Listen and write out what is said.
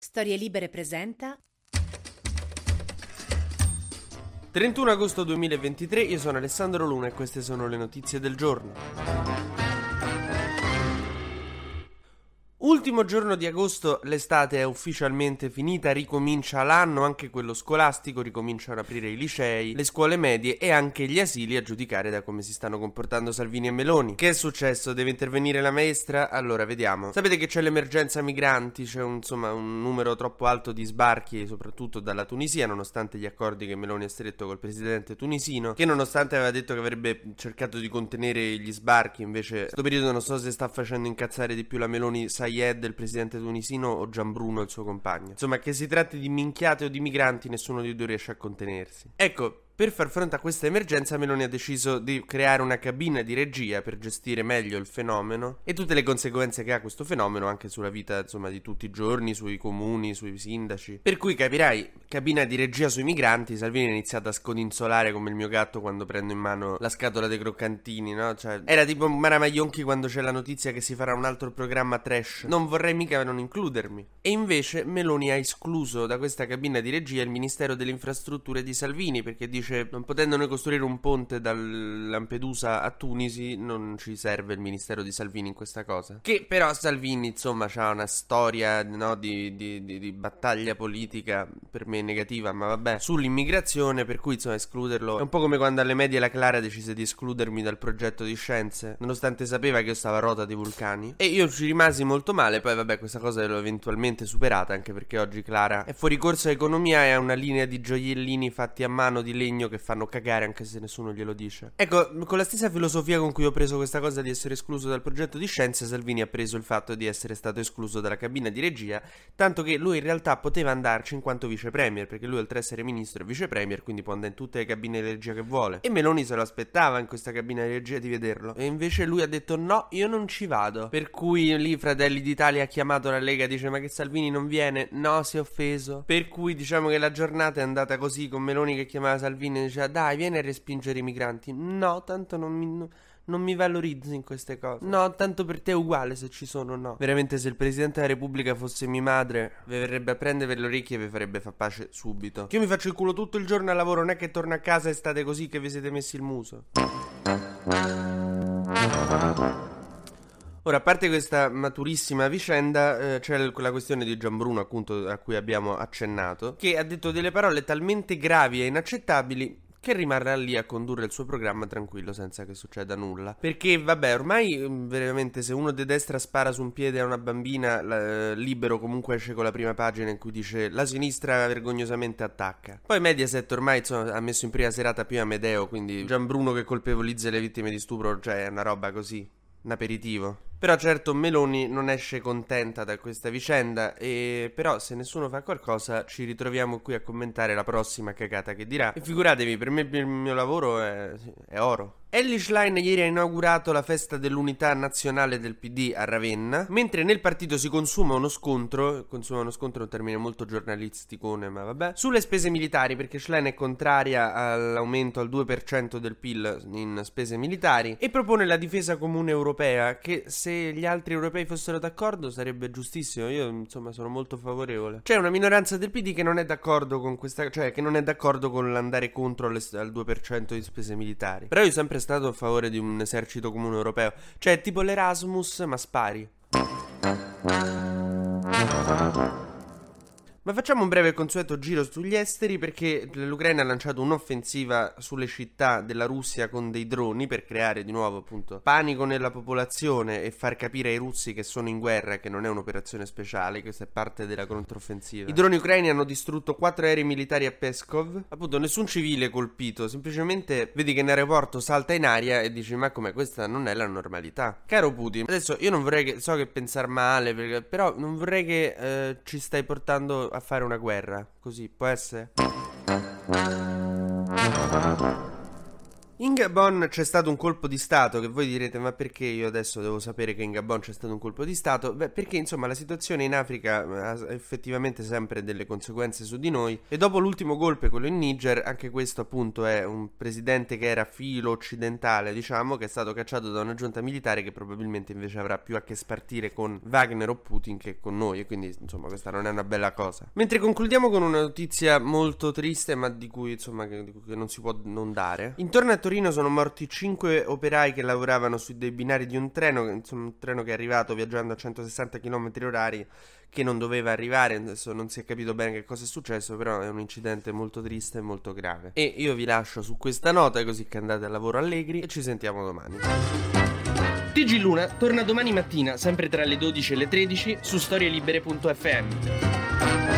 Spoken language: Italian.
Storie Libere presenta 31 agosto 2023, io sono Alessandro Luna e queste sono le notizie del giorno. Ultimo giorno di agosto, l'estate è ufficialmente finita, ricomincia l'anno, anche quello scolastico, ricominciano ad aprire i licei, le scuole medie e anche gli asili a giudicare da come si stanno comportando Salvini e Meloni. Che è successo? Deve intervenire la maestra? Allora, vediamo. Sapete che c'è l'emergenza migranti, c'è un, insomma un numero troppo alto di sbarchi, soprattutto dalla Tunisia, nonostante gli accordi che Meloni ha stretto col presidente tunisino, che nonostante aveva detto che avrebbe cercato di contenere gli sbarchi, invece in questo periodo non so se sta facendo incazzare di più la Meloni, sai Sayed, il presidente tunisino, o Gianbruno, il suo compagno. Insomma, che si tratti di minchiate o di migranti, nessuno di due riesce a contenersi. Ecco, per far fronte a questa emergenza Meloni ha deciso di creare una cabina di regia per gestire meglio il fenomeno e tutte le conseguenze che ha questo fenomeno anche sulla vita insomma di tutti i giorni, sui comuni, sui sindaci. Per cui capirai, cabina di regia sui migranti, Salvini ha iniziato a scodinzolare come il mio gatto quando prendo in mano la scatola dei croccantini, no? Cioè, era tipo Mara Maionchi quando c'è la notizia che si farà un altro programma trash. Non vorrei mica non includermi. E invece Meloni ha escluso da questa cabina di regia il Ministero delle Infrastrutture di Salvini perché dice dice non potendo noi costruire un ponte da Lampedusa a Tunisi non ci serve il ministero di Salvini in questa cosa. Che però Salvini insomma ha una storia no, di, di, di, di, battaglia politica per me negativa ma vabbè sull'immigrazione per cui insomma escluderlo è un po' come quando alle medie la Clara decise di escludermi dal progetto di scienze nonostante sapeva che io stavo a rota dei vulcani. E io ci rimasi molto male poi vabbè questa cosa l'ho eventualmente superata anche perché oggi Clara è fuori corso a economia e ha una linea di gioiellini fatti a mano di legno che fanno cagare anche se nessuno glielo dice. Ecco, con la stessa filosofia con cui ho preso questa cosa di essere escluso dal progetto di scienze, Salvini ha preso il fatto di essere stato escluso dalla cabina di regia, tanto che lui in realtà poteva andarci in quanto vice premier, perché lui oltre ad essere ministro è vice premier, quindi può andare in tutte le cabine di regia che vuole. E Meloni se lo aspettava in questa cabina di regia di vederlo. E invece lui ha detto no, io non ci vado. Per cui lì Fratelli d'Italia ha chiamato la Lega e dice ma che Salvini non viene? No, si è offeso. Per cui diciamo che la giornata è andata così con Meloni che chiamava Salvini e diceva dai vieni a respingere i migranti. No, tanto non mi... non mi valorizzi in queste cose. No, tanto per te è uguale se ci sono o no. Veramente, se il presidente della Repubblica fosse mia madre, vi verrebbe a prendere le orecchie e vi farebbe far pace subito. Che io mi faccio il culo tutto il giorno al lavoro, non è che torno a casa e state così che vi siete messi il muso. Ora, a parte questa maturissima vicenda, eh, c'è la questione di Gianbruno, appunto, a cui abbiamo accennato, che ha detto delle parole talmente gravi e inaccettabili che rimarrà lì a condurre il suo programma tranquillo senza che succeda nulla. Perché, vabbè, ormai mm, veramente se uno di destra spara su un piede a una bambina, la, libero comunque esce con la prima pagina in cui dice la sinistra vergognosamente attacca. Poi Mediaset ormai insomma, ha messo in prima serata più Amedeo, quindi Gianbruno che colpevolizza le vittime di stupro, cioè è una roba così, un aperitivo. Però certo Meloni non esce contenta da questa vicenda e però se nessuno fa qualcosa ci ritroviamo qui a commentare la prossima cagata che dirà. E figuratevi, per me il mio lavoro è, è oro. Ellie Schlein ieri ha inaugurato la festa dell'unità nazionale del PD a Ravenna, mentre nel partito si consuma uno scontro, consuma uno scontro è un termine molto giornalisticone, ma vabbè, sulle spese militari, perché Schlein è contraria all'aumento al 2% del PIL in spese militari e propone la difesa comune europea che se gli altri europei fossero d'accordo sarebbe giustissimo. Io, insomma, sono molto favorevole. C'è una minoranza del PD che non è d'accordo con questa, cioè che non è d'accordo con l'andare contro al 2% di spese militari. Però io sono sempre stato a favore di un esercito comune europeo. Cioè, tipo l'Erasmus, ma spari. Ma facciamo un breve consueto giro sugli esteri perché l'Ucraina ha lanciato un'offensiva sulle città della Russia con dei droni per creare di nuovo appunto panico nella popolazione e far capire ai russi che sono in guerra che non è un'operazione speciale, questa è parte della controffensiva. I droni ucraini hanno distrutto quattro aerei militari a Peskov, appunto nessun civile colpito, semplicemente vedi che in aeroporto salta in aria e dici ma com'è questa non è la normalità. Caro Putin, adesso io non vorrei che, so che pensare male, perché, però non vorrei che eh, ci stai portando a fare una guerra. Così può essere? In Gabon c'è stato un colpo di Stato che voi direte ma perché io adesso devo sapere che in Gabon c'è stato un colpo di Stato? Beh perché insomma la situazione in Africa ha effettivamente sempre delle conseguenze su di noi e dopo l'ultimo golpe, quello in Niger, anche questo appunto è un presidente che era filo occidentale diciamo che è stato cacciato da una giunta militare che probabilmente invece avrà più a che spartire con Wagner o Putin che con noi e quindi insomma questa non è una bella cosa. Mentre concludiamo con una notizia molto triste ma di cui insomma che, che non si può non dare. Intorno a Torino sono morti 5 operai che lavoravano su dei binari di un treno, insomma, un treno che è arrivato viaggiando a 160 km orari che non doveva arrivare, adesso non si è capito bene che cosa è successo, però è un incidente molto triste e molto grave. E io vi lascio su questa nota così che andate al lavoro allegri e ci sentiamo domani. TG Luna torna domani mattina, sempre tra le 12 e le 13, su storielibere.fm.